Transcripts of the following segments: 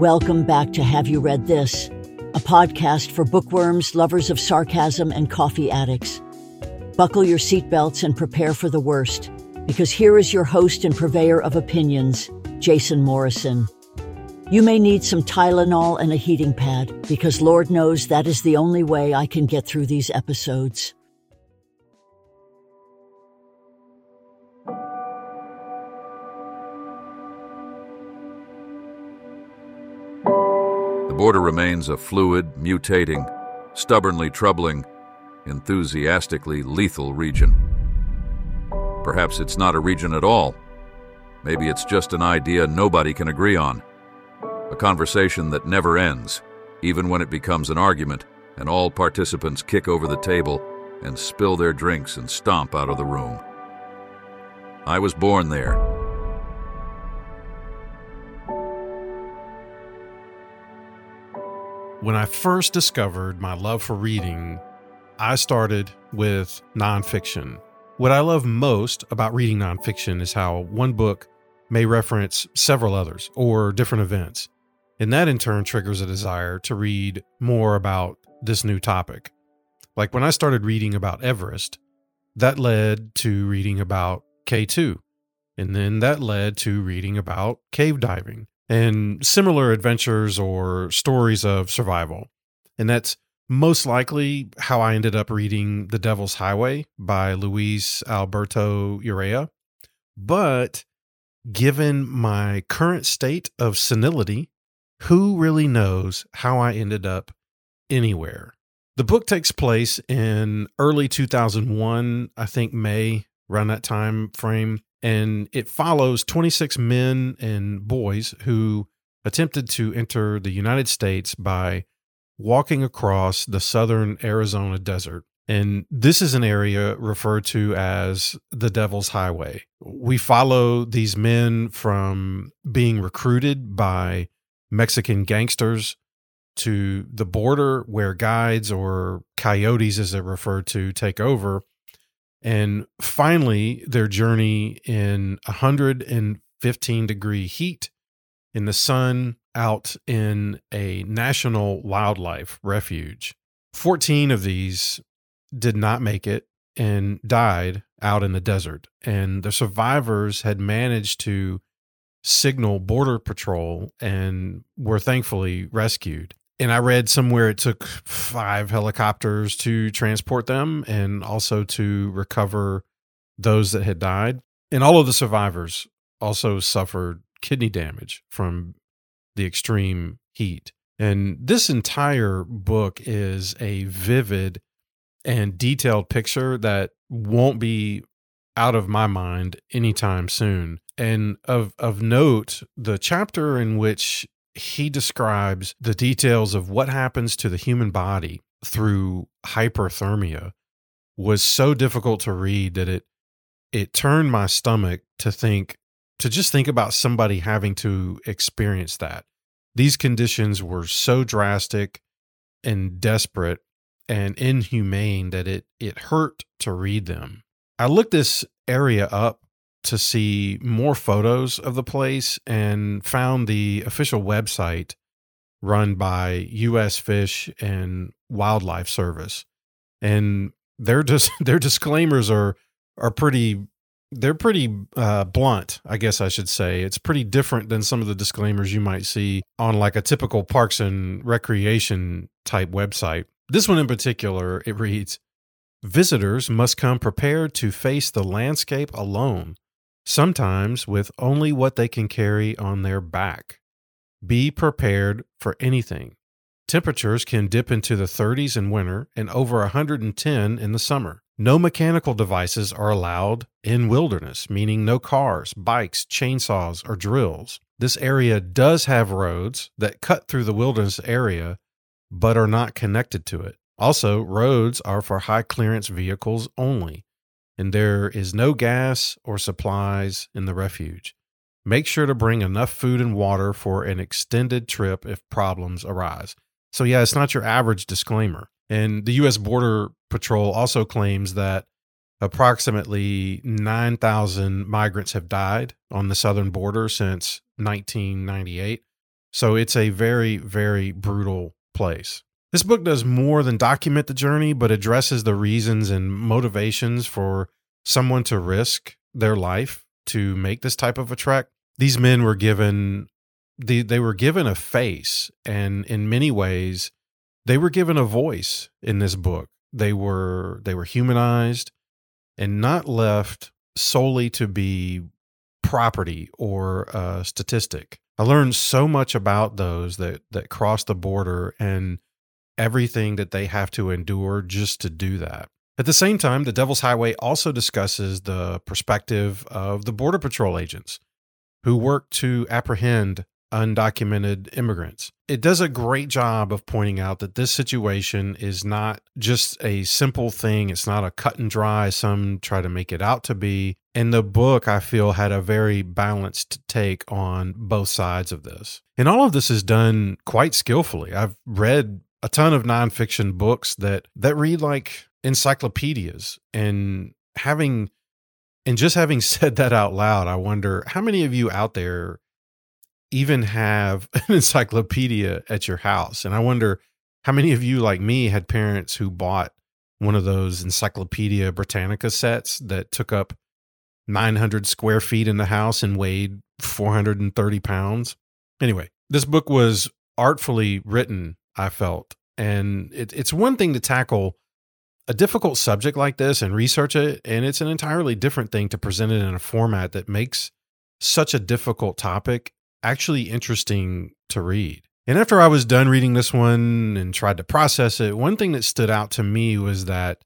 Welcome back to Have You Read This, a podcast for bookworms, lovers of sarcasm, and coffee addicts. Buckle your seatbelts and prepare for the worst, because here is your host and purveyor of opinions, Jason Morrison. You may need some Tylenol and a heating pad, because Lord knows that is the only way I can get through these episodes. Border remains a fluid, mutating, stubbornly troubling, enthusiastically lethal region. Perhaps it's not a region at all. Maybe it's just an idea nobody can agree on. A conversation that never ends, even when it becomes an argument and all participants kick over the table and spill their drinks and stomp out of the room. I was born there. When I first discovered my love for reading, I started with nonfiction. What I love most about reading nonfiction is how one book may reference several others or different events. And that in turn triggers a desire to read more about this new topic. Like when I started reading about Everest, that led to reading about K2. And then that led to reading about cave diving and similar adventures or stories of survival. And that's most likely how I ended up reading The Devil's Highway by Luis Alberto Urrea. But given my current state of senility, who really knows how I ended up anywhere? The book takes place in early 2001, I think May, around that time frame and it follows 26 men and boys who attempted to enter the United States by walking across the southern Arizona desert. And this is an area referred to as the Devil's Highway. We follow these men from being recruited by Mexican gangsters to the border where guides or coyotes, as they're referred to, take over and finally, their journey in 115 degree heat in the sun out in a national wildlife refuge. 14 of these did not make it and died out in the desert. And the survivors had managed to signal Border Patrol and were thankfully rescued and I read somewhere it took five helicopters to transport them and also to recover those that had died. And all of the survivors also suffered kidney damage from the extreme heat. And this entire book is a vivid and detailed picture that won't be out of my mind anytime soon. And of of note, the chapter in which he describes the details of what happens to the human body through hyperthermia was so difficult to read that it it turned my stomach to think to just think about somebody having to experience that. These conditions were so drastic and desperate and inhumane that it it hurt to read them. I looked this area up to see more photos of the place and found the official website run by US Fish and Wildlife Service. And their dis- their disclaimers are are pretty they're pretty uh, blunt, I guess I should say. It's pretty different than some of the disclaimers you might see on like a typical parks and recreation type website. This one in particular, it reads Visitors must come prepared to face the landscape alone sometimes with only what they can carry on their back. Be prepared for anything. Temperatures can dip into the 30s in winter and over 110 in the summer. No mechanical devices are allowed in wilderness, meaning no cars, bikes, chainsaws, or drills. This area does have roads that cut through the wilderness area, but are not connected to it. Also, roads are for high clearance vehicles only and there is no gas or supplies in the refuge. Make sure to bring enough food and water for an extended trip if problems arise. So, yeah, it's not your average disclaimer. And the U.S. Border Patrol also claims that approximately 9,000 migrants have died on the southern border since 1998. So it's a very, very brutal place. This book does more than document the journey, but addresses the reasons and motivations for someone to risk their life to make this type of a trek. These men were given the they were given a face and in many ways they were given a voice in this book. They were they were humanized and not left solely to be property or a statistic. I learned so much about those that that cross the border and everything that they have to endure just to do that. At the same time, The Devil's Highway also discusses the perspective of the Border Patrol agents who work to apprehend undocumented immigrants. It does a great job of pointing out that this situation is not just a simple thing, it's not a cut and dry, some try to make it out to be. And the book, I feel, had a very balanced take on both sides of this. And all of this is done quite skillfully. I've read a ton of nonfiction books that that read like encyclopedias and having and just having said that out loud, I wonder how many of you out there even have an encyclopedia at your house. And I wonder how many of you, like me, had parents who bought one of those Encyclopedia Britannica sets that took up 900 square feet in the house and weighed 430 pounds. Anyway, this book was artfully written, I felt. And it, it's one thing to tackle a difficult subject like this and research it. And it's an entirely different thing to present it in a format that makes such a difficult topic actually interesting to read. And after I was done reading this one and tried to process it, one thing that stood out to me was that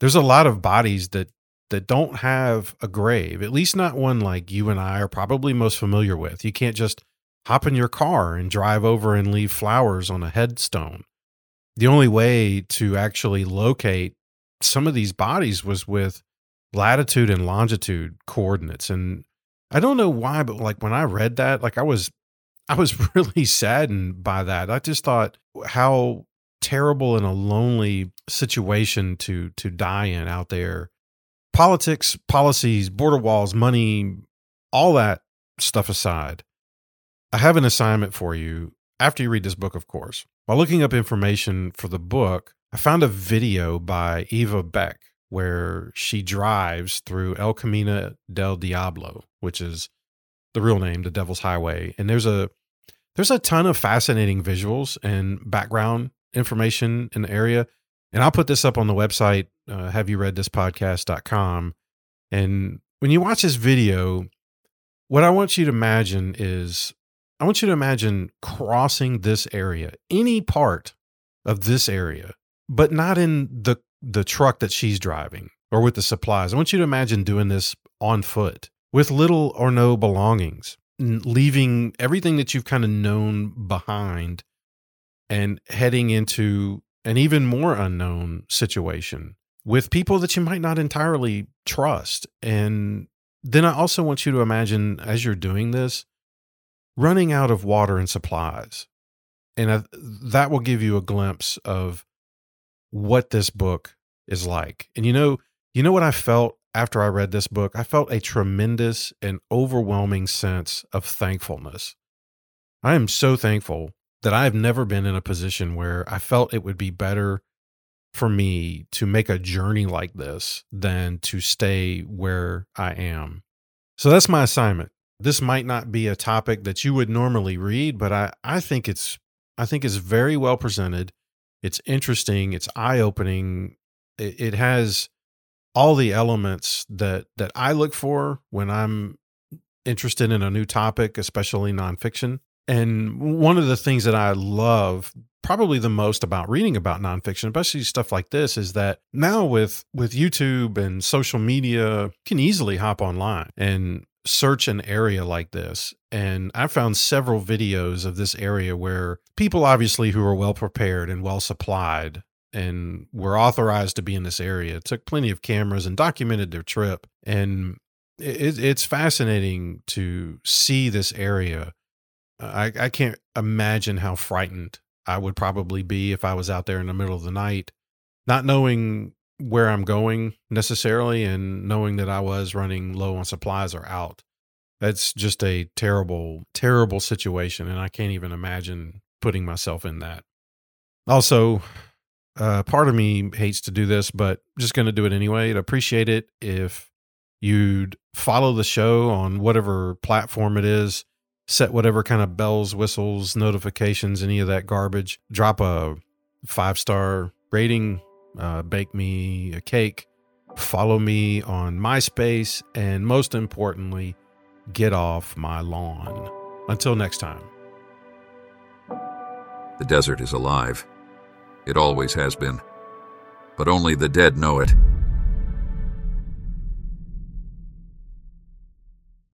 there's a lot of bodies that that don't have a grave, at least not one like you and I are probably most familiar with. You can't just hop in your car and drive over and leave flowers on a headstone. The only way to actually locate some of these bodies was with latitude and longitude coordinates. And I don't know why, but like when I read that, like I was I was really saddened by that. I just thought how terrible and a lonely situation to to die in out there. Politics, policies, border walls, money, all that stuff aside. I have an assignment for you after you read this book, of course. While looking up information for the book, I found a video by Eva Beck where she drives through El Camino del Diablo, which is the real name, the Devil's Highway. And there's a there's a ton of fascinating visuals and background information in the area. And I'll put this up on the website, uh, have you read this podcast.com. And when you watch this video, what I want you to imagine is I want you to imagine crossing this area, any part of this area, but not in the the truck that she's driving or with the supplies. I want you to imagine doing this on foot with little or no belongings, leaving everything that you've kind of known behind and heading into an even more unknown situation with people that you might not entirely trust. And then I also want you to imagine as you're doing this, running out of water and supplies. And that will give you a glimpse of what this book is like. And you know, you know what I felt after I read this book? I felt a tremendous and overwhelming sense of thankfulness. I am so thankful that I have never been in a position where I felt it would be better for me to make a journey like this than to stay where I am. So that's my assignment. This might not be a topic that you would normally read, but I, I think it's I think it's very well presented. It's interesting. It's eye opening. It, it has all the elements that that I look for when I'm interested in a new topic, especially nonfiction. And one of the things that I love probably the most about reading about nonfiction, especially stuff like this, is that now with with YouTube and social media, you can easily hop online and search an area like this. And I found several videos of this area where people, obviously, who are well prepared and well supplied and were authorized to be in this area, took plenty of cameras and documented their trip. And it, it's fascinating to see this area. I, I can't imagine how frightened I would probably be if I was out there in the middle of the night, not knowing where I'm going necessarily and knowing that I was running low on supplies or out. That's just a terrible, terrible situation. And I can't even imagine putting myself in that. Also, uh, part of me hates to do this, but just going to do it anyway. I'd appreciate it if you'd follow the show on whatever platform it is, set whatever kind of bells, whistles, notifications, any of that garbage. Drop a five star rating, uh, bake me a cake, follow me on MySpace, and most importantly, get off my lawn. Until next time. The desert is alive. It always has been. But only the dead know it.